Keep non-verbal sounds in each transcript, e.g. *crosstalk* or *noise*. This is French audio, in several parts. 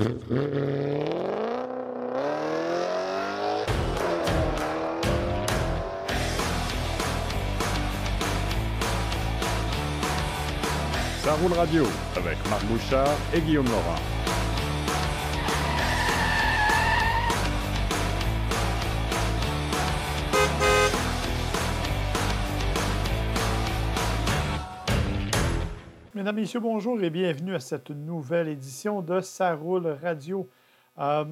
Ça roule radio avec Marc Bouchard et Guillaume Laurent. Mesdames, Messieurs, bonjour et bienvenue à cette nouvelle édition de Ça roule radio. Euh,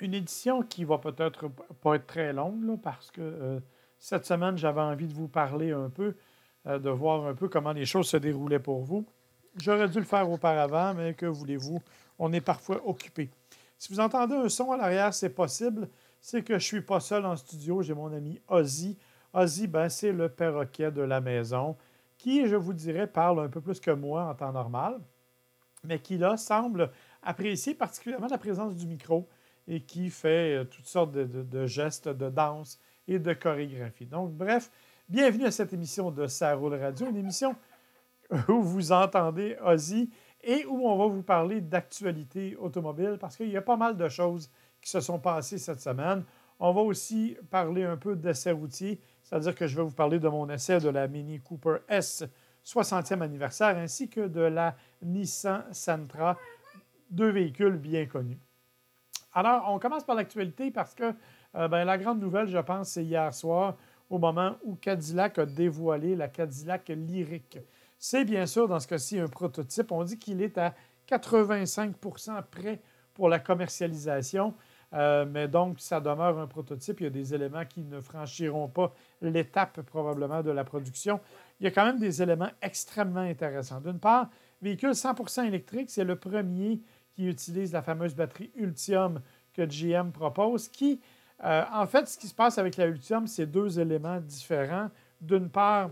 une édition qui va peut-être pas être très longue parce que euh, cette semaine, j'avais envie de vous parler un peu, euh, de voir un peu comment les choses se déroulaient pour vous. J'aurais dû le faire auparavant, mais que voulez-vous, on est parfois occupé. Si vous entendez un son à l'arrière, c'est possible. C'est que je ne suis pas seul en studio, j'ai mon ami Ozzy. Ozzy, ben, c'est le perroquet de la maison qui, je vous dirais, parle un peu plus que moi en temps normal, mais qui, là, semble apprécier particulièrement la présence du micro et qui fait euh, toutes sortes de, gestes, de danse et de chorégraphie. Donc, bref, bienvenue à cette émission de Ça roule radio, une émission où vous entendez Ozzy et où on va vous parler d'actualité automobile parce qu'il y a pas mal de choses qui se sont passées cette semaine. On va aussi parler un peu d'essais routiers c'est-à-dire que je vais vous parler de mon essai de la Mini Cooper S 60e anniversaire ainsi que de la Nissan Sentra, deux véhicules bien connus. Alors, on commence par l'actualité parce que euh, ben, la grande nouvelle, je pense, c'est hier soir, au moment où Cadillac a dévoilé la Cadillac Lyric. C'est bien sûr, dans ce cas-ci, un prototype. On dit qu'il est à 85% prêt pour la commercialisation. Euh, mais donc, ça demeure un prototype. Il y a des éléments qui ne franchiront pas l'étape probablement de la production. Il y a quand même des éléments extrêmement intéressants. D'une part, véhicule 100 électrique, c'est le premier qui utilise la fameuse batterie Ultium que GM propose, qui, euh, en fait, ce qui se passe avec la Ultium, c'est deux éléments différents. D'une part,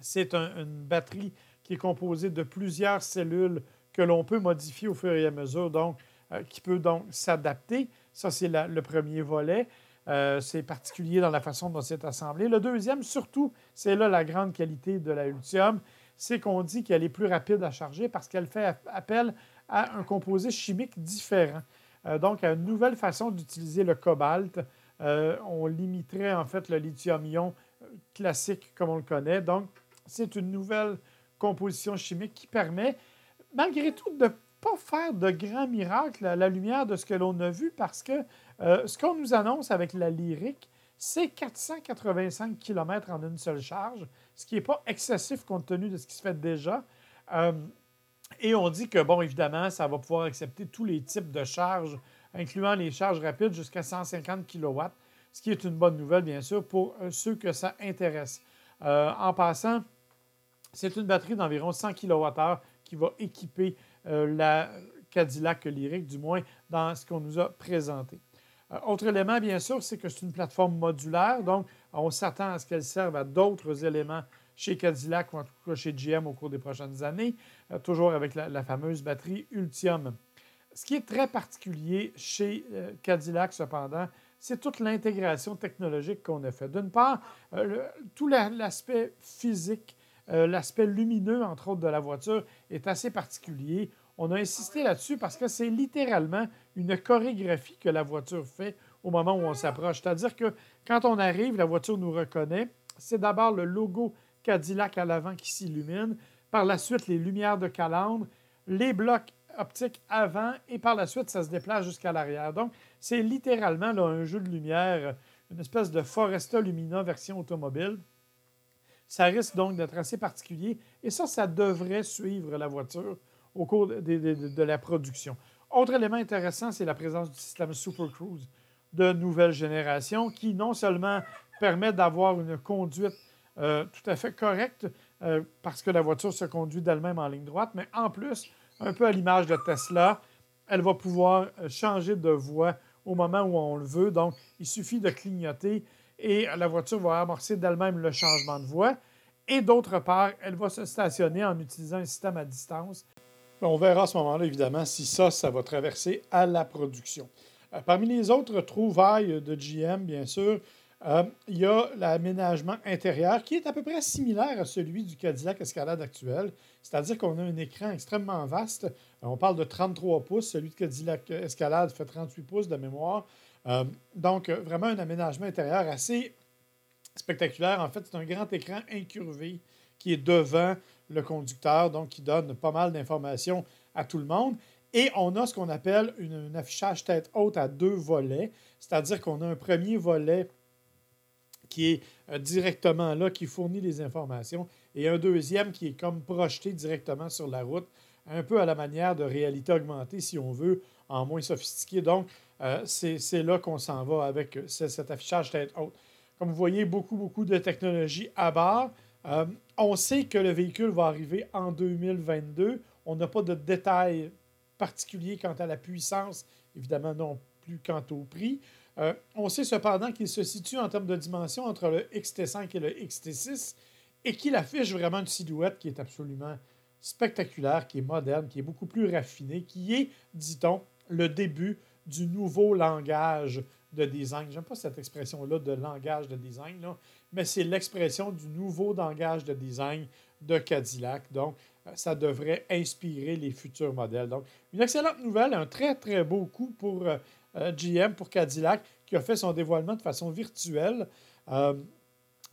c'est une batterie qui est composée de plusieurs cellules que l'on peut modifier au fur et à mesure, donc euh, qui peut donc s'adapter. Ça, c'est le premier volet. Euh, c'est particulier dans la façon dont c'est assemblé. Le deuxième, surtout, c'est là la grande qualité de la Ultium, c'est qu'on dit qu'elle est plus rapide à charger parce qu'elle fait appel à un composé chimique différent. Euh, donc, à une nouvelle façon d'utiliser le cobalt. Euh, on limiterait en fait le lithium-ion classique comme on le connaît. Donc, c'est une nouvelle composition chimique qui permet, malgré tout, de pas faire de grands miracles à la lumière de ce que l'on a vu parce que euh, ce qu'on nous annonce avec la lyrique, c'est 485 km en une seule charge, ce qui n'est pas excessif compte tenu de ce qui se fait déjà. Euh, et on dit que, bon, évidemment, ça va pouvoir accepter tous les types de charges, incluant les charges rapides jusqu'à 150 kW, ce qui est une bonne nouvelle, bien sûr, pour euh, ceux que ça intéresse. en passant, c'est une batterie d'environ 100 kWh qui va équiper la Cadillac Lyric, du moins dans ce qu'on nous a présenté. Euh, autre élément, bien sûr, c'est que c'est une plateforme modulaire, donc on s'attend à ce qu'elle serve à d'autres éléments chez Cadillac ou en tout cas chez GM au cours des prochaines années, euh, toujours avec la, fameuse batterie Ultium. Ce qui est très particulier chez Cadillac, cependant, c'est toute l'intégration technologique qu'on a fait. D'une part, tout l'aspect physique euh, l'aspect lumineux, entre autres, de la voiture est assez particulier. On a insisté là-dessus parce que c'est littéralement une chorégraphie que la voiture fait au moment où on s'approche. C'est-à-dire que quand on arrive, la voiture nous reconnaît. C'est d'abord le logo Cadillac à l'avant qui s'illumine. Par la suite, les lumières de calandre, les blocs optiques avant et par la suite, ça se déplace jusqu'à l'arrière. Donc, c'est littéralement un jeu de lumière, une espèce de Foresta Lumina version automobile. Ça risque donc d'être assez particulier et ça, ça devrait suivre la voiture au cours de, la production. Autre élément intéressant, c'est la présence du système Super Cruise de nouvelle génération qui non seulement permet d'avoir une conduite euh, tout à fait correcte euh, parce que la voiture se conduit d'elle-même en ligne droite, mais en plus, un peu à l'image de Tesla, elle va pouvoir changer de voie au moment où on le veut. Donc, il suffit de clignoter et la voiture va amorcer d'elle-même le changement de voie. Et d'autre part, elle va se stationner en utilisant un système à distance. On verra à ce moment-là, évidemment, si ça, ça va traverser à la production. Euh, parmi les autres trouvailles de GM, bien sûr, euh, il y a l'aménagement intérieur qui est à peu près similaire à celui du Cadillac Escalade actuel. C'est-à-dire qu'on a un écran extrêmement vaste. On parle de 33 pouces. Celui de Cadillac Escalade fait 38 pouces de mémoire. Donc, vraiment un aménagement intérieur assez spectaculaire. En fait, c'est un grand écran incurvé qui est devant le conducteur, donc qui donne pas mal d'informations à tout le monde. Et on a ce qu'on appelle un affichage tête haute à deux volets, c'est-à-dire qu'on a un premier volet qui est euh, directement là, qui fournit les informations, et un deuxième qui est comme projeté directement sur la route, un peu à la manière de réalité augmentée, si on veut, en moins sophistiqué. Donc, euh, c'est là qu'on s'en va avec cet affichage tête haute. Comme vous voyez, beaucoup, beaucoup de technologie à bord. Euh, on sait que le véhicule va arriver en 2022. On n'a pas de détails particuliers quant à la puissance, évidemment non plus quant au prix. Euh, on sait cependant qu'il se situe en termes de dimension entre le XT5 et le XT6 et qu'il affiche vraiment une silhouette qui est absolument spectaculaire, qui est moderne, qui est beaucoup plus raffinée, qui est, dit-on, le début du nouveau langage de design. J'aime pas cette expression-là de langage de design, mais c'est l'expression du nouveau langage de design de Cadillac. Donc, euh, ça devrait inspirer les futurs modèles. Donc, une excellente nouvelle, un très, très beau coup pour euh, euh, GM, pour Cadillac, qui a fait son dévoilement de façon virtuelle.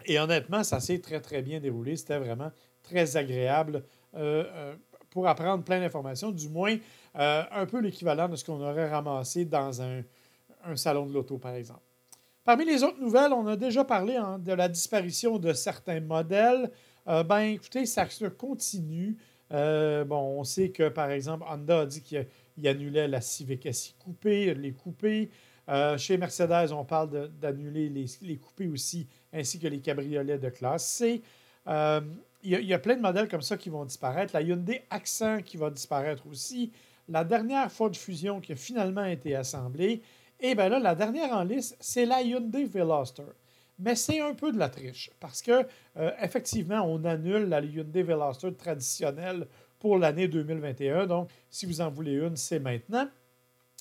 et honnêtement, ça s'est très, très bien déroulé. C'était vraiment très agréable pour apprendre plein d'informations, du moins un peu l'équivalent de ce qu'on aurait ramassé dans un, salon de l'auto, par exemple. Parmi les autres nouvelles, on a déjà parlé de la disparition de certains modèles. Euh, ben, écoutez, ça se continue. Euh, bon, on sait que, par exemple, Honda a dit qu'il annulait la Civic SI coupée, les coupés. Euh, chez Mercedes, on parle d'annuler les, les, coupés aussi, ainsi que les cabriolets de classe C. Il y, y, a plein de modèles comme ça qui vont disparaître. La Hyundai Accent qui va disparaître aussi. La dernière Ford Fusion qui a finalement été assemblée. Et bien là, la dernière en liste, c'est la Hyundai Veloster. Mais c'est un peu de la triche parce que euh, effectivement, on annule la Hyundai Veloster traditionnelle pour l'année 2021. Donc, si vous en voulez une, c'est maintenant.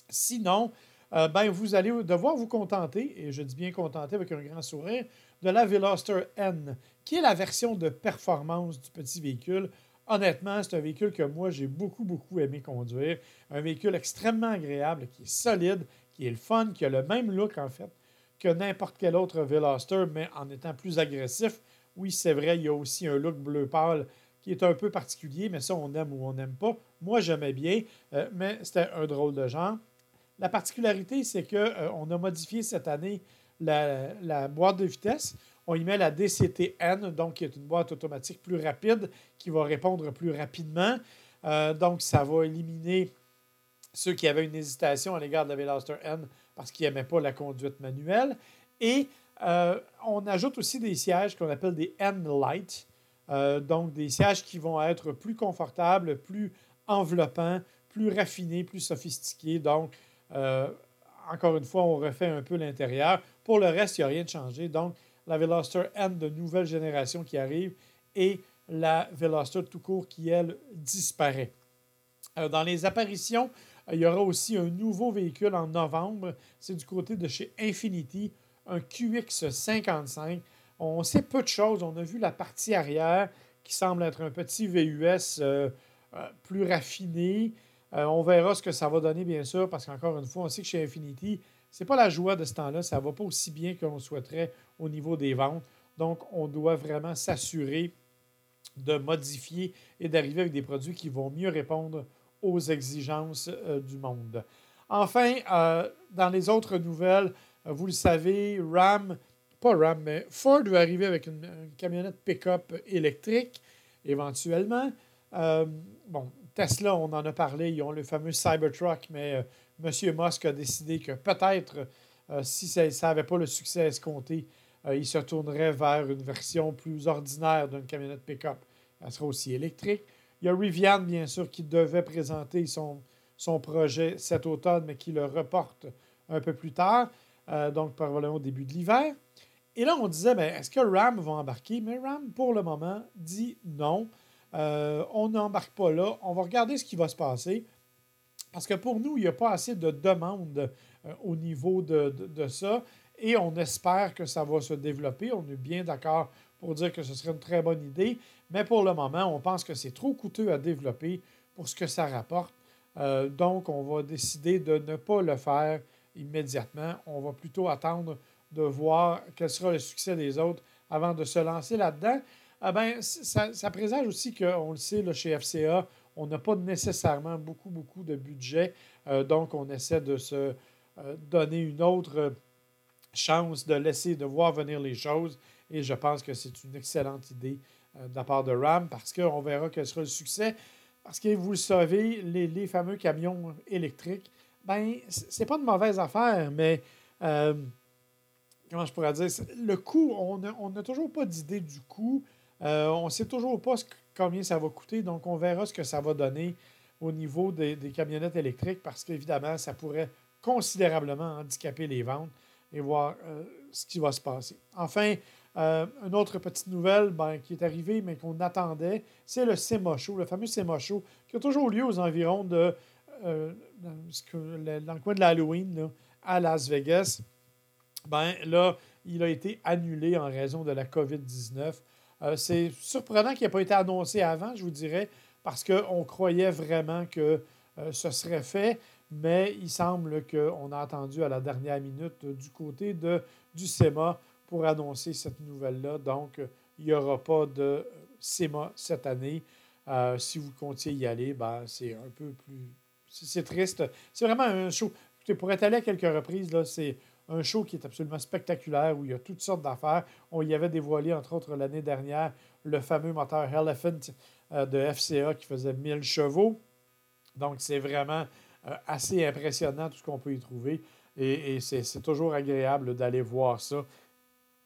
Sinon, euh, ben, vous allez devoir vous contenter, et je dis bien contenter avec un grand sourire, de la Veloster N, qui est la version de performance du petit véhicule. Honnêtement, c'est un véhicule que moi, j'ai beaucoup, beaucoup aimé conduire. Un véhicule extrêmement agréable, qui est solide, qui est le fun, qui a le même look en fait que n'importe quel autre Veloster, mais en étant plus agressif. Oui, c'est vrai, il y a aussi un look bleu pâle qui est un peu particulier, mais ça, on aime ou on n'aime pas. Moi, j'aimais bien, euh, mais c'était un drôle de genre. La particularité, c'est qu'on euh, a modifié cette année la, boîte de vitesse. On y met la DCT-N, donc qui est une boîte automatique plus rapide, qui va répondre plus rapidement. Euh, donc, ça va éliminer ceux qui avaient une hésitation à l'égard de la Veloster N parce qu'ils n'aimaient pas la conduite manuelle. Et euh, on ajoute aussi des sièges qu'on appelle des N-Light, euh, donc des sièges qui vont être plus confortables, plus enveloppants, plus raffinés, plus sophistiqués. Donc, encore une fois, on refait un peu l'intérieur. Pour le reste, il n'y a rien de changé. Donc, la Veloster N de nouvelle génération qui arrive et la Veloster tout court qui, elle, disparaît. dans les apparitions, il y aura aussi un nouveau véhicule en novembre. C'est du côté de chez Infinity, un QX55. On sait peu de choses. On a vu la partie arrière qui semble être un petit VUS euh, euh, plus raffiné. Euh, on verra ce que ça va donner, bien sûr, parce qu'encore une fois, on sait que chez Infinity, ce n'est pas la joie de ce temps-là. Ça ne va pas aussi bien qu'on souhaiterait au niveau des ventes. Donc, on doit vraiment s'assurer de modifier et d'arriver avec des produits qui vont mieux répondre aux exigences euh, du monde. Enfin, euh, dans les autres nouvelles, euh, vous le savez, Ram, pas Ram, mais Ford va arriver avec une, camionnette pick-up électrique éventuellement. bon, Tesla, on en a parlé, ils ont le fameux Cybertruck, mais M. Musk a décidé que peut-être, si ça n'avait pas le succès escompté, il se tournerait vers une version plus ordinaire d'une camionnette pick-up. Elle sera aussi électrique. Il y a Rivian, bien sûr, qui devait présenter son, projet cet automne, mais qui le reporte un peu plus tard, euh, donc probablement au début de l'hiver. Et là, on disait, ben, est-ce que RAM va embarquer? Mais RAM, pour le moment, dit non. Euh, on n'embarque pas là. On va regarder ce qui va se passer. Parce que pour nous, il n'y a pas assez de demandes euh, au niveau de, de, ça. Et on espère que ça va se développer. On est bien d'accord pour dire que ce serait une très bonne idée, mais pour le moment, on pense que c'est trop coûteux à développer pour ce que ça rapporte. Euh, donc, on va décider de ne pas le faire immédiatement. On va plutôt attendre de voir quel sera le succès des autres avant de se lancer là-dedans. Ah ben, ça, présage aussi qu'on le sait, là, chez FCA, on n'a pas nécessairement beaucoup, beaucoup de budget. Euh, donc, on essaie de se euh, donner une autre chance de laisser, de voir venir les choses. Et je pense que c'est une excellente idée de la part de RAM parce qu'on verra quel sera le succès. Parce que vous le savez, les, fameux camions électriques, ben, c'est pas de mauvaise affaire, mais euh, comment je pourrais dire, le coût, on n'a toujours pas d'idée du coût. Euh, on ne sait toujours pas combien ça va coûter, donc on verra ce que ça va donner au niveau des, camionnettes électriques parce qu'évidemment, ça pourrait considérablement handicaper les ventes et voir euh, ce qui va se passer. Enfin, euh, une autre petite nouvelle ben, qui est arrivée, mais qu'on attendait, c'est le SEMA Show, le fameux SEMA Show, qui a toujours lieu aux environs de, dans, le, coin de l'Halloween, à Las Vegas. Ben, là, il a été annulé en raison de la COVID-19. Euh, c'est surprenant qu'il n'ait pas été annoncé avant, je vous dirais, parce qu'on croyait vraiment que ce serait fait, mais il semble qu'on a attendu à la dernière minute du côté de, du SEMA pour annoncer cette nouvelle-là. Donc, il n'y aura pas de CEMA cette année. Euh, si vous comptiez y aller, ben, c'est un peu plus. C'est triste. C'est vraiment un show. Écoutez, pour être allé à quelques reprises, là, c'est un show qui est absolument spectaculaire où il y a toutes sortes d'affaires. On y avait dévoilé, entre autres, l'année dernière, le fameux moteur Elephant euh, de FCA qui faisait 1000 chevaux. Donc, c'est vraiment euh, assez impressionnant tout ce qu'on peut y trouver. Et, c'est toujours agréable d'aller voir ça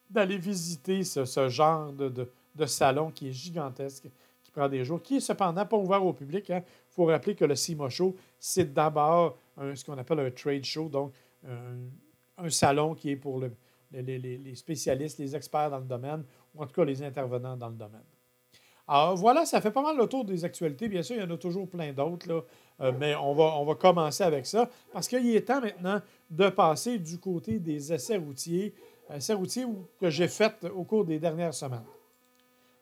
d'aller visiter ce, genre de, salon qui est gigantesque, qui prend des jours, qui est cependant pas ouvert au public. Il hein. faut rappeler que le CIMA Show, c'est d'abord ce qu'on appelle un trade show, donc un, salon qui est pour les, spécialistes, les experts dans le domaine, ou en tout cas les intervenants dans le domaine. Alors voilà, ça fait pas mal le tour des actualités. Bien sûr, il y en a toujours plein d'autres, euh, mais on va, commencer avec ça parce qu'il est temps maintenant de passer du côté des essais routiers essais routiers que j'ai fait au cours des dernières semaines.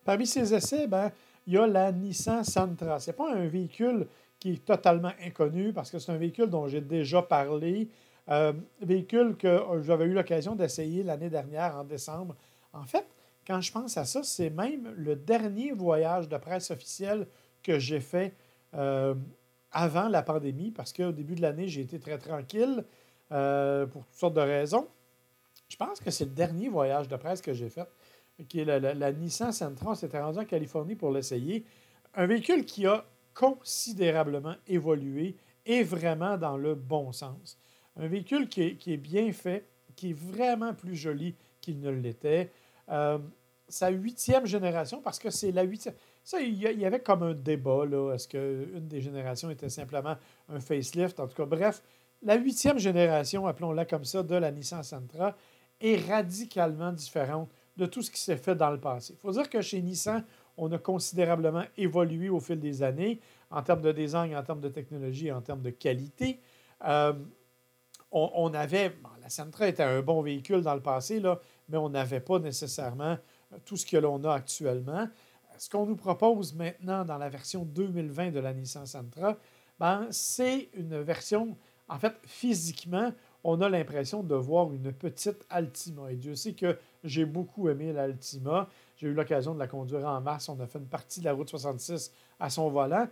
Parmi ces essais, ben, il y a la Nissan Sentra. Ce n'est pas un véhicule qui est totalement inconnu parce que c'est un véhicule dont j'ai déjà parlé. Euh, véhicule que j'avais eu l'occasion d'essayer l'année dernière en décembre. En fait, quand je pense à ça, c'est même le dernier voyage de presse officiel que j'ai fait euh, avant la pandémie parce qu'au début de l'année, j'ai été très tranquille euh, pour toutes sortes de raisons. Je pense que c'est le dernier voyage de presse que j'ai fait, qui est la, Nissan Sentra. On s'était rendu en Californie pour l'essayer. Un véhicule qui a considérablement évolué et vraiment dans le bon sens. Un véhicule qui est, bien fait, qui est vraiment plus joli qu'il ne l'était. Euh, sa huitième génération, parce que c'est la huitième. Ça, il y avait comme un débat, là. Est-ce qu'une des générations était simplement un facelift? En tout cas, bref, la huitième génération, appelons-la comme ça, de la Nissan Sentra, est radicalement différente de tout ce qui s'est fait dans le passé. Il faut dire que chez Nissan, on a considérablement évolué au fil des années en termes de design, en termes de technologie, en termes de qualité. Euh, on, avait, la Sentra était un bon véhicule dans le passé, mais on n'avait pas nécessairement euh, tout ce que l'on a actuellement. Ce qu'on nous propose maintenant dans la version 2020 de la Nissan Sentra, ben, c'est une version, en fait, physiquement, on a l'impression de voir une petite Altima. Et Dieu sait que j'ai beaucoup aimé l'Altima. J'ai eu l'occasion de la conduire en mars. On a fait une partie de la route 66 à son volant.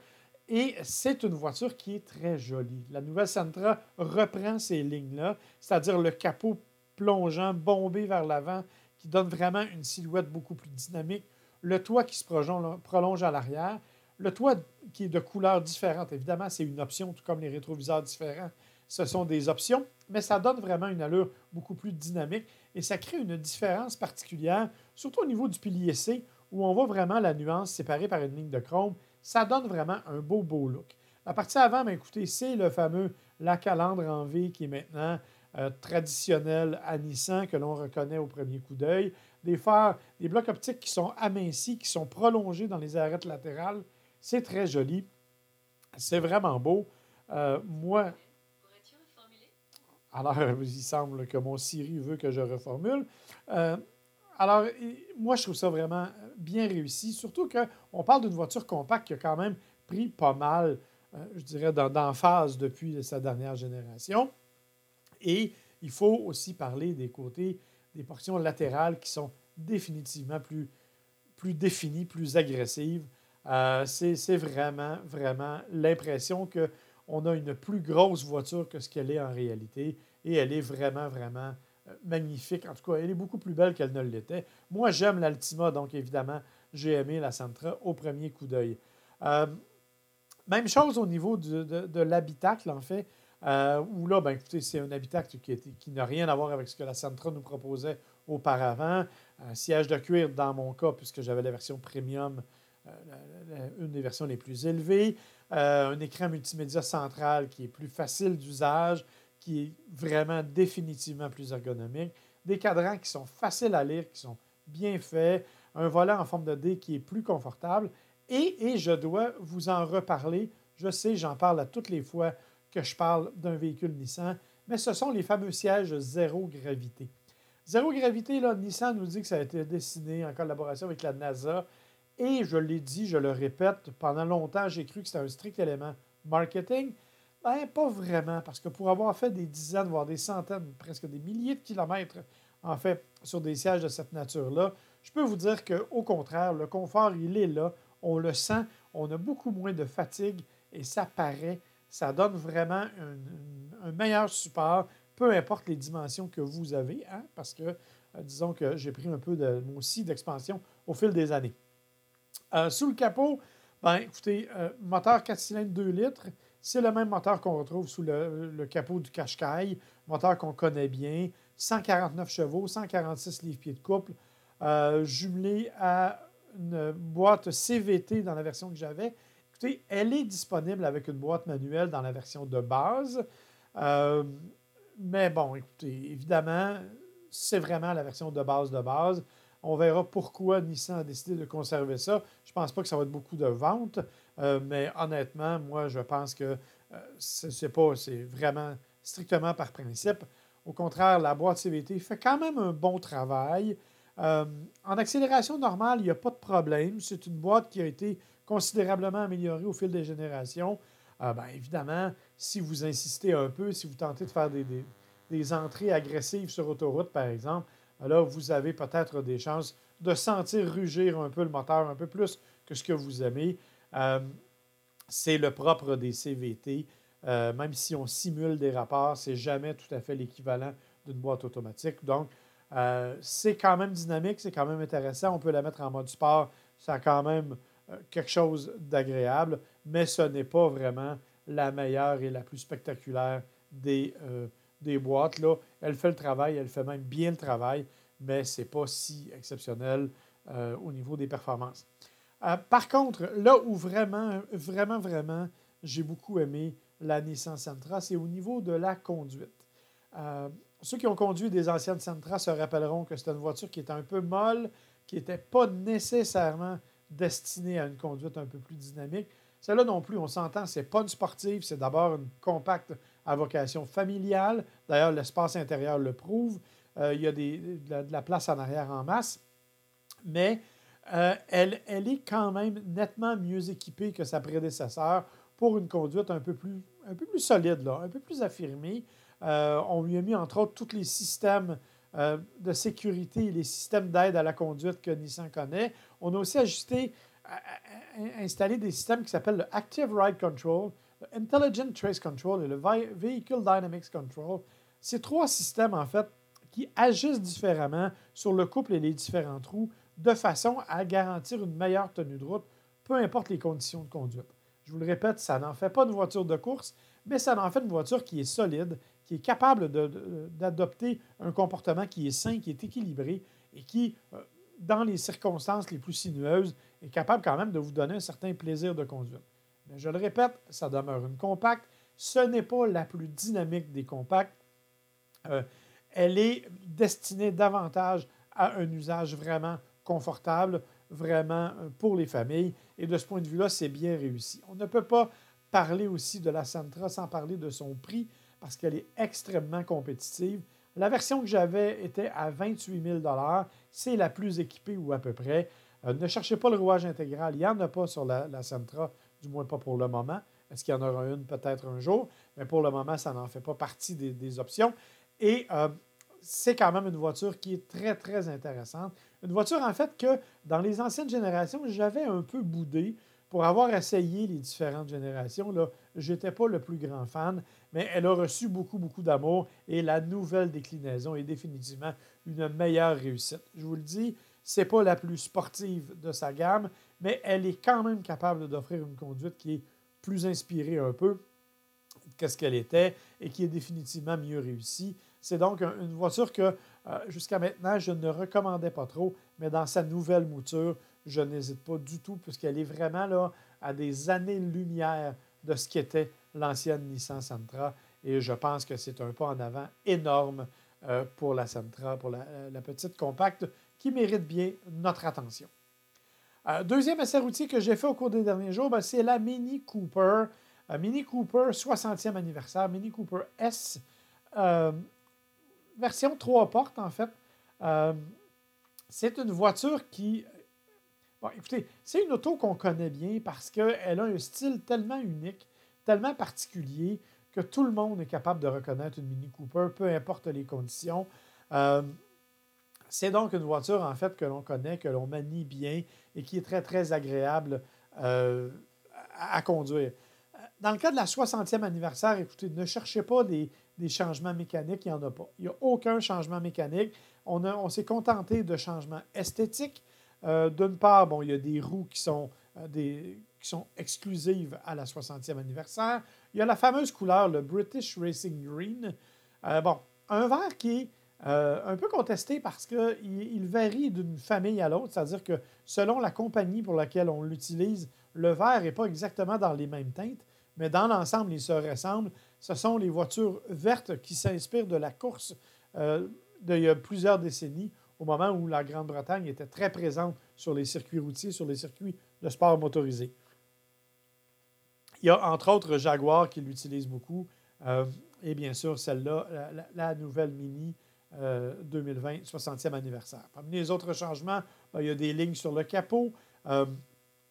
Et c'est une voiture qui est très jolie. La nouvelle Sentra reprend ces lignes-là, c'est-à-dire le capot plongeant, bombé vers l'avant, qui donne vraiment une silhouette beaucoup plus dynamique. Le toit qui se prolonge à l'arrière. Le toit qui est de couleurs différentes. Évidemment, c'est une option, tout comme les rétroviseurs différents ce sont des options, mais ça donne vraiment une allure beaucoup plus dynamique et ça crée une différence particulière, surtout au niveau du pilier C, où on voit vraiment la nuance séparée par une ligne de chrome. Ça donne vraiment un beau, beau look. La partie avant, ben, écoutez, c'est le fameux la calandre en V qui est maintenant euh, traditionnel à Nissan, que l'on reconnaît au premier coup d'œil. Des phares, des blocs optiques qui sont amincis, qui sont prolongés dans les arêtes latérales. C'est très joli. C'est vraiment beau. Euh, moi, alors, il semble que mon Siri veut que je reformule. Euh, alors, moi, je trouve ça vraiment bien réussi, surtout qu'on parle d'une voiture compacte qui a quand même pris pas mal, euh, je dirais, d'emphase depuis sa dernière génération. Et il faut aussi parler des côtés, des portions latérales qui sont définitivement plus, plus définies, plus agressives. Euh, c'est vraiment, vraiment l'impression qu'on a une plus grosse voiture que ce qu'elle est en réalité. Et elle est vraiment, vraiment euh, magnifique. En tout cas, elle est beaucoup plus belle qu'elle ne l'était. Moi, j'aime l'Altima, donc évidemment, j'ai aimé la Sentra au premier coup d'œil. Euh, même chose au niveau de, l'habitacle, en fait, euh, où là, ben, écoutez, c'est un habitacle qui, qui n'a rien à voir avec ce que la Sentra nous proposait auparavant. Un siège de cuir dans mon cas, puisque j'avais la version premium, une des versions les plus élevées. un écran multimédia central qui est plus facile d'usage qui est vraiment définitivement plus ergonomique, des cadrans qui sont faciles à lire, qui sont bien faits, un volant en forme de D qui est plus confortable. Et, je dois vous en reparler. Je sais, j'en parle à toutes les fois que je parle d'un véhicule Nissan, mais ce sont les fameux sièges zéro gravité. Zéro gravité, là, Nissan nous dit que ça a été dessiné en collaboration avec la NASA. Et je l'ai dit, je le répète, pendant longtemps, j'ai cru que c'était un strict élément marketing. Ben, pas vraiment, parce que pour avoir fait des dizaines, voire des centaines, presque des milliers de kilomètres, en fait, sur des sièges de cette nature-là, je peux vous dire qu'au contraire, le confort, il est là, on le sent, on a beaucoup moins de fatigue et ça paraît, ça donne vraiment un, meilleur support, peu importe les dimensions que vous avez, hein, parce que, euh, disons que j'ai pris un peu de, aussi d'expansion au fil des années. Euh, sous le capot, ben, écoutez, euh, moteur 4 cylindres 2 litres, c'est le même moteur qu'on retrouve sous le, capot du Qashqai, moteur qu'on connaît bien, 149 chevaux, 146 livres-pieds de couple, euh, jumelé à une boîte CVT dans la version que j'avais. Écoutez, elle est disponible avec une boîte manuelle dans la version de base. Euh, mais bon, écoutez, évidemment, c'est vraiment la version de base de base. On verra pourquoi Nissan a décidé de conserver ça. Je ne pense pas que ça va être beaucoup de ventes, euh, mais honnêtement, moi, je pense que euh, c'est pas, c'est vraiment strictement par principe. Au contraire, la boîte CVT fait quand même un bon travail. Euh, en accélération normale, il n'y a pas de problème. C'est une boîte qui a été considérablement améliorée au fil des générations. Ben, évidemment, si vous insistez un peu, si vous tentez de faire des, des entrées agressives sur autoroute, par exemple, là, vous avez peut-être des chances de sentir rugir un peu le moteur, un peu plus que ce que vous aimez. Euh, c'est le propre des CVT. Euh, même si on simule des rapports, c'est jamais tout à fait l'équivalent d'une boîte automatique. Donc, euh, c'est quand même dynamique, c'est quand même intéressant. On peut la mettre en mode sport, ça a quand même quelque chose d'agréable, mais ce n'est pas vraiment la meilleure et la plus spectaculaire des, des boîtes. Là. Elle fait le travail, elle fait même bien le travail, mais ce n'est pas si exceptionnel au niveau des performances. Euh, par contre, là où vraiment, vraiment, vraiment, j'ai beaucoup aimé la Nissan Sentra, c'est au niveau de la conduite. Euh, ceux qui ont conduit des anciennes Sentra se rappelleront que c'était une voiture qui était un peu molle, qui n'était pas nécessairement destinée à une conduite un peu plus dynamique. Celle-là non plus, on s'entend, c'est pas une sportive, c'est d'abord une compacte à vocation familiale. D'ailleurs, l'espace intérieur le prouve. Euh, il y a de, la, place en arrière en masse. Mais euh, elle, est quand même nettement mieux équipée que sa prédécesseur pour une conduite un peu plus, solide, un peu plus affirmée. Euh, on lui a mis entre autres tous les systèmes euh, de sécurité et les systèmes d'aide à la conduite que Nissan connaît. On a aussi ajusté, installé des systèmes qui s'appellent le Active Ride Control, le Intelligent Trace Control et le Vehicle Dynamics Control. Ces trois systèmes, en fait, qui agissent différemment sur le couple et les différents trous de façon à garantir une meilleure tenue de route, peu importe les conditions de conduite. Je vous le répète, ça n'en fait pas une voiture de course, mais ça en fait une voiture qui est solide, qui est capable d'adopter un comportement qui est sain, qui est équilibré et qui, euh, dans les circonstances les plus sinueuses, est capable quand même de vous donner un certain plaisir de conduite. Mais je le répète, ça demeure une compacte. Ce n'est pas la plus dynamique des compacts. Euh, elle est destinée davantage à un usage vraiment confortable vraiment euh, pour les familles. Et de ce point de vue-là, c'est bien réussi. On ne peut pas parler aussi de la Sentra sans parler de son prix parce qu'elle est extrêmement compétitive. La version que j'avais était à 28 000 C'est la plus équipée ou à peu près. Euh, ne cherchez pas le rouage intégral. Il n'y en a pas sur la, la Sentra, du moins pas pour le moment. Est-ce qu'il y en aura une peut-être un jour? Mais pour le moment, ça n'en fait pas partie des, options. Et euh, c'est quand même une voiture qui est très, très intéressante. Une voiture, en fait, que dans les anciennes générations, j'avais un peu boudé pour avoir essayé les différentes générations. Je n'étais pas le plus grand fan, mais elle a reçu beaucoup, beaucoup d'amour et la nouvelle déclinaison est définitivement une meilleure réussite. Je vous le dis, ce n'est pas la plus sportive de sa gamme, mais elle est quand même capable d'offrir une conduite qui est plus inspirée un peu que ce qu'elle était et qui est définitivement mieux réussie. C'est donc une voiture que euh, jusqu'à maintenant, je ne recommandais pas trop, mais dans sa nouvelle mouture, je n'hésite pas du tout, puisqu'elle est vraiment là à des années-lumière de ce qu'était l'ancienne Nissan Sentra. Et je pense que c'est un pas en avant énorme euh, pour la Sentra, pour la, petite compacte, qui mérite bien notre attention. Euh, deuxième essai routier que j'ai fait au cours des derniers jours, ben, c'est la Mini Cooper. Mini Cooper 60e anniversaire, Mini Cooper S version trois portes, en fait. Euh, c'est une voiture qui. Écoutez, c'est une auto qu'on connaît bien parce qu'elle a un style tellement unique, tellement particulier, que tout le monde est capable de reconnaître une Mini Cooper, peu importe les conditions. Euh, c'est donc une voiture, en fait, que l'on connaît, que l'on manie bien et qui est très, très agréable euh, à, conduire. Dans le cas de la 60e anniversaire, écoutez, ne cherchez pas des, des changements mécaniques, il n'y en a pas. Il n'y a aucun changement mécanique. On, on s'est contenté de changements esthétiques. Euh, d'une part, bon, il y a des roues qui sont, euh, des, qui sont exclusives à la 60e anniversaire. Il y a la fameuse couleur, le British Racing Green. Euh, bon, un vert qui est un peu contesté parce qu'il il varie d'une famille à l'autre, c'est-à-dire que selon la compagnie pour laquelle on l'utilise, le vert n'est pas exactement dans les mêmes teintes, mais dans l'ensemble, ils se ressemblent ce sont les voitures vertes qui s'inspirent de la course euh, d'il y a plusieurs décennies, au moment où la Grande-Bretagne était très présente sur les circuits routiers, sur les circuits de sport motorisé. Il y a entre autres Jaguar qui l'utilise beaucoup, euh, et bien sûr celle-là, la, nouvelle Mini 2020, 60e anniversaire. Parmi les autres changements, ben, il y a des lignes sur le capot. Euh,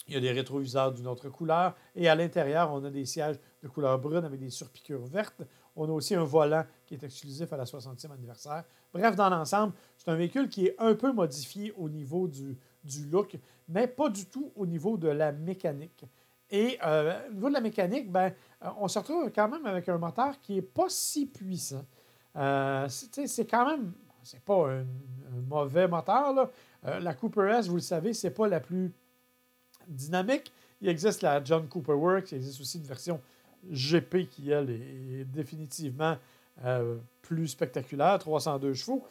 il y a des rétroviseurs d'une autre couleur. Et à l'intérieur, on a des sièges de couleur brune avec des surpiqûres vertes. On a aussi un volant qui est exclusif à la 60e anniversaire. Bref, dans l'ensemble, c'est un véhicule qui est un peu modifié au niveau du, look, mais pas du tout au niveau de la mécanique. Et euh, au niveau de la mécanique, ben, euh, on se retrouve quand même avec un moteur qui n'est pas si puissant. Euh, c'est quand même, c'est pas un, mauvais moteur. Là. la Cooper S, vous le savez, c'est pas la plus dynamique. Il existe la John Cooper Works, il existe aussi une version GP qui, elle, est définitivement euh, plus spectaculaire, 302 chevaux.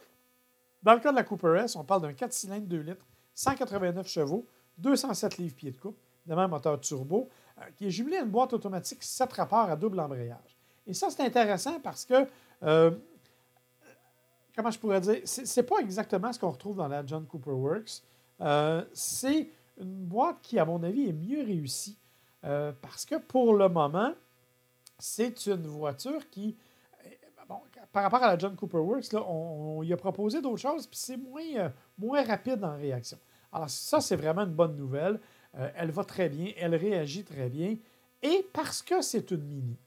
Dans le cas de la Cooper S, on parle d'un 4 cylindres 2 litres, 189 chevaux, 207 livres-pieds de coupe, évidemment un moteur turbo, euh, qui est jumelé à une boîte automatique 7 rapports à double embrayage. Et ça, c'est intéressant parce que, euh, comment je pourrais dire, c'est pas exactement ce qu'on retrouve dans la John Cooper Works. c'est une boîte qui, à mon avis, est mieux réussie. Parce que pour le moment, c'est une voiture qui, euh, bon, par rapport à la John Cooper Works, on, y a proposé d'autres choses, puis c'est moins, euh, moins rapide en réaction. Alors ça, c'est vraiment une bonne nouvelle. elle va très bien, elle réagit très bien. Et parce que c'est une mini.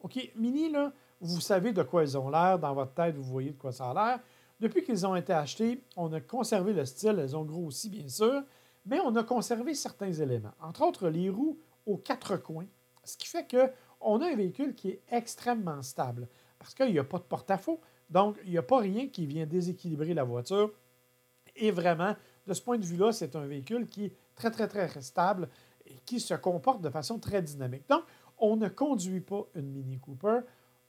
OK, mini, là, vous savez de quoi elles ont l'air. Dans votre tête, vous voyez de quoi ça a l'air. Depuis qu'ils ont été achetés, on a conservé le style. Elles ont grossi, bien sûr mais on a conservé certains éléments, entre autres les roues aux quatre coins, ce qui fait qu'on a un véhicule qui est extrêmement stable, parce qu'il n'y a pas de porte-à-faux, donc il n'y a pas rien qui vient déséquilibrer la voiture. Et vraiment, de ce point de vue-là, c'est un véhicule qui est très, très, très stable et qui se comporte de façon très dynamique. Donc, on ne conduit pas une Mini Cooper,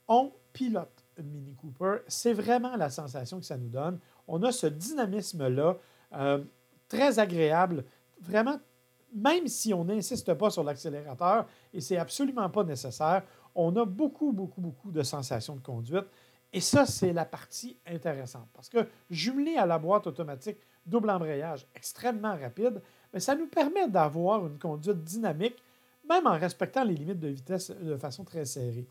on pilote une Mini Cooper. C'est vraiment la sensation que ça nous donne. On a ce dynamisme-là. Euh, très agréable. Vraiment, même si on n'insiste pas sur l'accélérateur, et c'est absolument pas nécessaire, on a beaucoup, beaucoup, beaucoup de sensations de conduite. Et ça, c'est la partie intéressante. Parce que jumelé à la boîte automatique double embrayage extrêmement rapide, mais ça nous permet d'avoir une conduite dynamique, même en respectant les limites de vitesse de façon très serrée.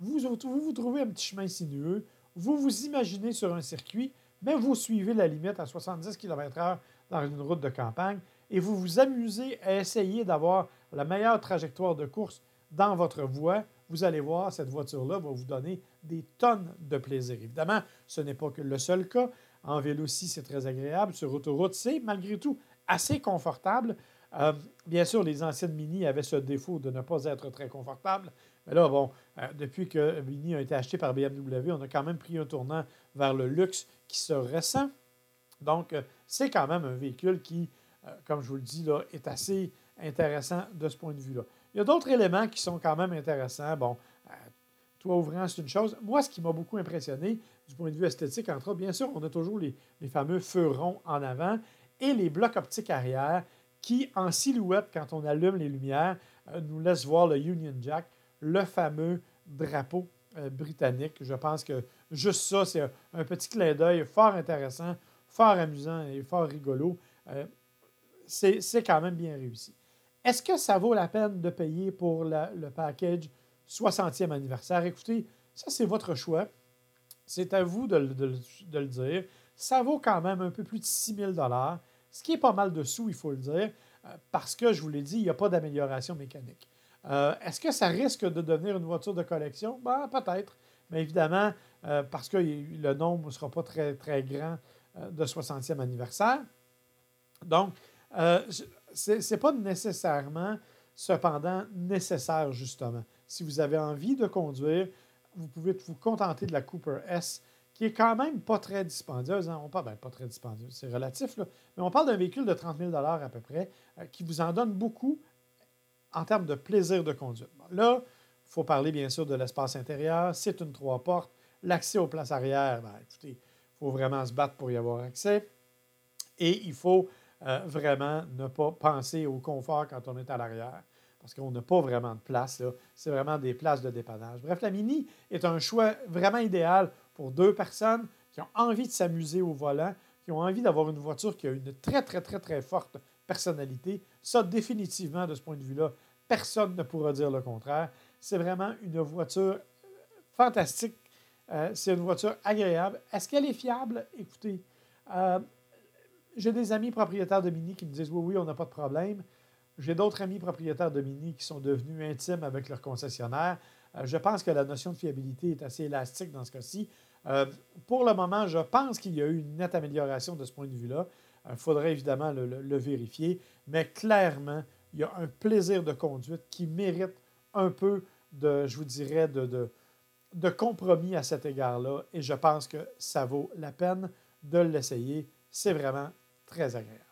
Vous vous, vous trouvez un petit chemin sinueux, vous vous imaginez sur un circuit, mais vous suivez la limite à 70 km/h dans une route de campagne et vous vous amusez à essayer d'avoir la meilleure trajectoire de course dans votre voie, vous allez voir, cette voiture-là va vous donner des tonnes de plaisir. Évidemment, ce n'est pas que le seul cas. En vélo aussi, c'est très agréable. Sur autoroute, c'est malgré tout assez confortable. Euh, bien sûr, les anciennes Mini avaient ce défaut de ne pas être très confortables. Mais là, bon, euh, depuis que Mini a été acheté par BMW, on a quand même pris un tournant vers le luxe qui se ressent. Donc, euh, c'est quand même un véhicule qui, comme je vous le dis, là, est assez intéressant de ce point de vue-là. Il y a d'autres éléments qui sont quand même intéressants. Bon, euh, toi ouvrant, c'est une chose. Moi, ce qui m'a beaucoup impressionné du point de vue esthétique, entre autres, bien sûr, on a toujours les, fameux feux ronds en avant et les blocs optiques arrière qui, en silhouette, quand on allume les lumières, euh, nous laissent voir le Union Jack, le fameux drapeau euh, britannique. Je pense que juste ça, c'est un, petit clin d'œil fort intéressant, fort amusant et fort rigolo. C'est quand même bien réussi. Est-ce que ça vaut la peine de payer pour le package 60e anniversaire? Écoutez, ça, c'est votre choix. C'est à vous de, le dire. Ça vaut quand même un peu plus de 6 000 ce qui est pas mal de sous, il faut le dire, euh, parce que, je vous l'ai dit, il n'y a pas d'amélioration mécanique. Euh, est-ce que ça risque de devenir une voiture de collection? Ben, peut-être. Mais évidemment, euh, parce que le nombre ne sera pas très, très grand de 60e anniversaire. Donc, ce n'est pas nécessairement, cependant, nécessaire, justement. Si vous avez envie de conduire, vous pouvez vous contenter de la Cooper S, qui est quand même pas très dispendieuse. Hein. On parle, ben, pas très dispendieuse, c'est relatif, là. mais on parle d'un véhicule de 30 000 à peu près, euh, qui vous en donne beaucoup en termes de plaisir de conduite. là, il faut parler bien sûr de l'espace intérieur. C'est une trois portes. L'accès aux places arrière, ben, écoutez, il faut vraiment se battre pour y avoir accès. Et il faut euh, vraiment ne pas penser au confort quand on est à l'arrière, parce qu'on n'a pas vraiment de place. C'est vraiment des places de dépannage. Bref, la Mini est un choix vraiment idéal pour deux personnes qui ont envie de s'amuser au volant, qui ont envie d'avoir une voiture qui a une très, très, très, très forte personnalité. Ça, définitivement, de ce point de vue-là, personne ne pourra dire le contraire. C'est vraiment une voiture fantastique. Euh, c'est une voiture agréable. Est-ce qu'elle est fiable? Écoutez, euh, j'ai des amis propriétaires de Mini qui me disent oui, oui, on n'a pas de problème. J'ai d'autres amis propriétaires de Mini qui sont devenus intimes avec leur concessionnaire. Euh, je pense que la notion de fiabilité est assez élastique dans ce cas-ci. Euh, pour le moment, je pense qu'il y a eu une nette amélioration de ce point de vue-là. Il euh, faudrait évidemment le, vérifier, mais clairement, il y a un plaisir de conduite qui mérite un peu de, je vous dirais, de, de compromis à cet égard-là. Et je pense que ça vaut la peine de l'essayer. C'est vraiment très agréable.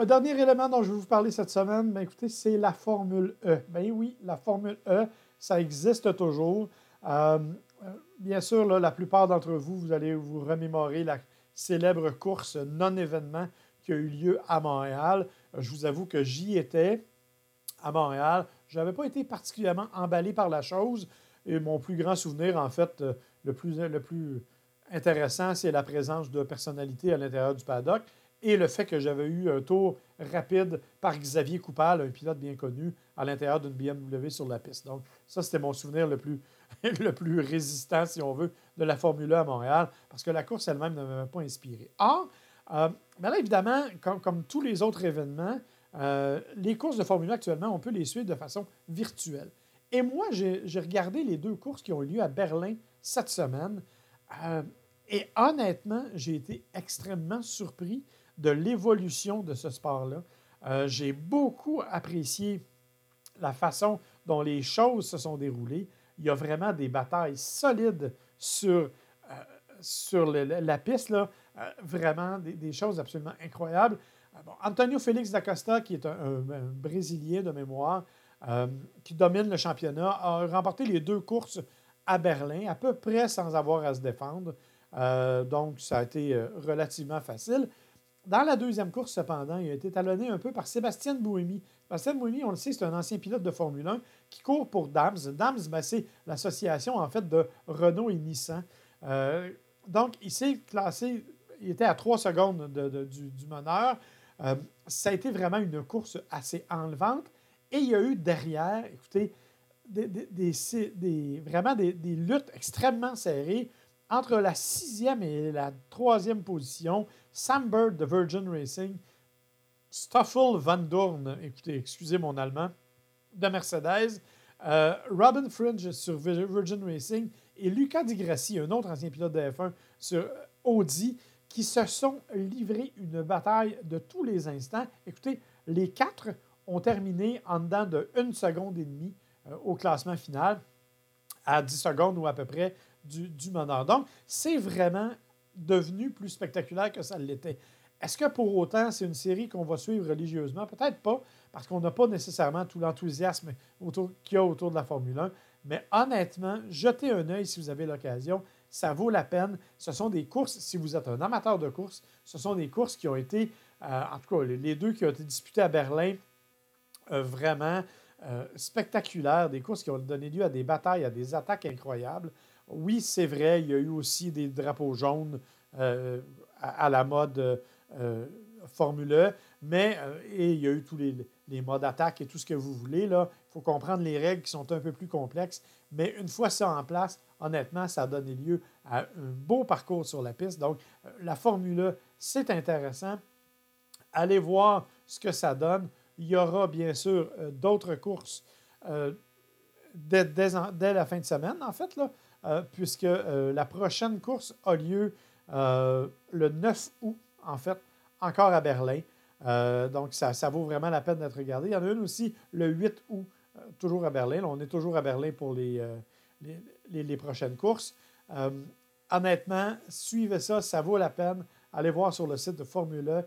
Un dernier élément dont je vais vous parler cette semaine, ben, écoutez, c'est la Formule E. Bien oui, la Formule E, ça existe toujours. Euh, euh, bien sûr, la plupart d'entre vous, vous allez vous remémorer la célèbre course non-événement qui a eu lieu à Montréal. Euh, je vous avoue que j'y étais à Montréal. Je n'avais pas été particulièrement emballé par la chose. Et mon plus grand souvenir, en fait, le plus, le plus intéressant, c'est la présence de personnalités à l'intérieur du paddock et le fait que j'avais eu un tour rapide par Xavier Coupal, un pilote bien connu, à l'intérieur d'une BMW sur la piste. Donc, ça, c'était mon souvenir le plus, *laughs* le plus résistant, si on veut, de la Formule 1 à Montréal, parce que la course elle-même ne m'avait pas inspiré. Or, euh, là, évidemment, comme, tous les autres événements, euh, les courses de Formule 1 actuellement, on peut les suivre de façon virtuelle. Et moi, j'ai regardé les deux courses qui ont eu lieu à Berlin cette semaine. Euh, et honnêtement, j'ai été extrêmement surpris de l'évolution de ce sport-là. Euh, j'ai beaucoup apprécié la façon dont les choses se sont déroulées. Il y a vraiment des batailles solides sur, euh, sur la piste, là. vraiment des, choses absolument incroyables. Antonio Félix d'Acosta, qui est un, Brésilien de mémoire, qui domine le championnat, a remporté les deux courses à Berlin, à peu près sans avoir à se défendre. Euh, donc, ça a été euh, relativement facile. Dans la deuxième course, cependant, il a été talonné un peu par Sébastien Bouémy. Sébastien Bouémy, on le sait, c'est un ancien pilote de Formule 1 qui court pour Dams. Dams, ben, c'est l'association en fait de Renault et Nissan. Euh, donc, il s'est classé, il était à trois secondes du, du, meneur. ça a été vraiment une course assez enlevante. Et il y a eu derrière, écoutez, des, vraiment des, luttes extrêmement serrées entre la sixième et la troisième position. Sam Bird de Virgin Racing, Stoffel Van Dorn, écoutez, excusez mon allemand, de Mercedes, euh, Robin Fringe sur Virgin Racing et Luca Di Grassi, un autre ancien pilote de F1 sur Audi, qui se sont livrés une bataille de tous les instants. Écoutez, les quatre ont terminé en dedans de une seconde et demie au classement final, à 10 secondes ou à peu près du, du meneur. Donc, c'est vraiment devenu plus spectaculaire que ça l'était. Est-ce que pour autant, c'est une série qu'on va suivre religieusement? Peut-être pas, parce qu'on n'a pas nécessairement tout l'enthousiasme qu'il y a autour de la Formule 1. Mais honnêtement, jetez un œil si vous avez l'occasion. Ça vaut la peine. Ce sont des courses, si vous êtes un amateur de courses, ce sont des courses qui ont été, euh, en tout cas, les deux qui ont été disputées à Berlin, euh, vraiment euh, spectaculaires, des courses qui ont donné lieu à des batailles, à des attaques incroyables. Oui, c'est vrai, il y a eu aussi des drapeaux jaunes à, la mode euh, Formule e, mais euh, et il y a eu tous les, modes d'attaque et tout ce que vous voulez. Il faut comprendre les règles qui sont un peu plus complexes, mais une fois ça en place, honnêtement, ça a donné lieu à un beau parcours sur la piste. Donc, euh, la Formule e, c'est intéressant. Allez voir ce que ça donne. Il y aura bien sûr d'autres courses dès, dès, la fin de semaine, en fait, là, puisque la prochaine course a lieu le 9 août en fait, encore à Berlin. Euh, donc, ça, vaut vraiment la peine d'être regardé. Il y en a une aussi le 8 août, euh, toujours à Berlin. on est toujours à Berlin pour les, euh, les, prochaines courses. honnêtement, suivez ça, ça vaut la peine. Allez voir sur le site de Formule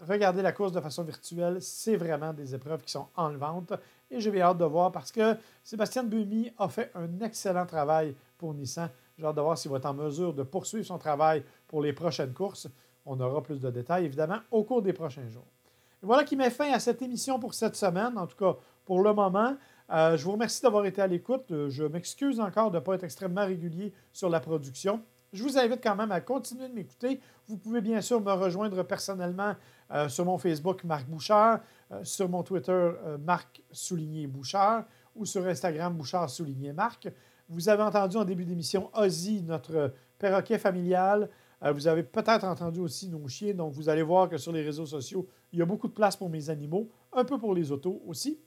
1. Regardez la course de façon virtuelle. C'est vraiment des épreuves qui sont enlevantes. Et j'ai hâte de voir parce que Sébastien Bumy a fait un excellent travail pour Nissan. J'ai hâte de voir s'il va être en mesure de poursuivre son travail pour les prochaines courses. On aura plus de détails, évidemment, au cours des prochains jours. voilà qui met fin à cette émission pour cette semaine, en tout cas pour le moment. Euh, je vous remercie d'avoir été à l'écoute. Euh, je m'excuse encore de ne pas être extrêmement régulier sur la production. Je vous invite quand même à continuer de m'écouter. Vous pouvez bien sûr me rejoindre personnellement euh, sur mon Facebook Marc Bouchard, sur mon Twitter Marc Souligné Bouchard ou sur Instagram Bouchard Souligné Marc. Vous avez entendu en début d'émission Ozzy, notre perroquet familial. Euh, vous avez peut-être entendu aussi nos chiens, donc vous allez voir que sur les réseaux sociaux, il y a beaucoup de place pour mes animaux, un peu pour les autos aussi.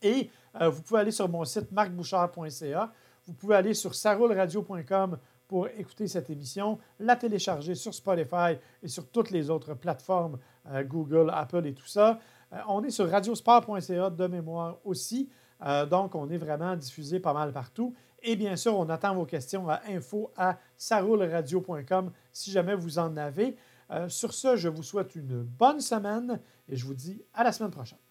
Et euh, vous pouvez aller sur mon site marcbouchard.ca. Vous pouvez aller sur saroulradio.com pour écouter cette émission, la télécharger sur Spotify et sur toutes les autres plateformes, euh, Google, Apple et tout ça. on est sur radiosport.ca de mémoire aussi. donc, on est vraiment diffusé pas mal partout. Et bien sûr, on attend vos questions à info à saroulradio.com si jamais vous en avez. Euh, sur ce, je vous souhaite une bonne semaine et je vous dis à la semaine prochaine.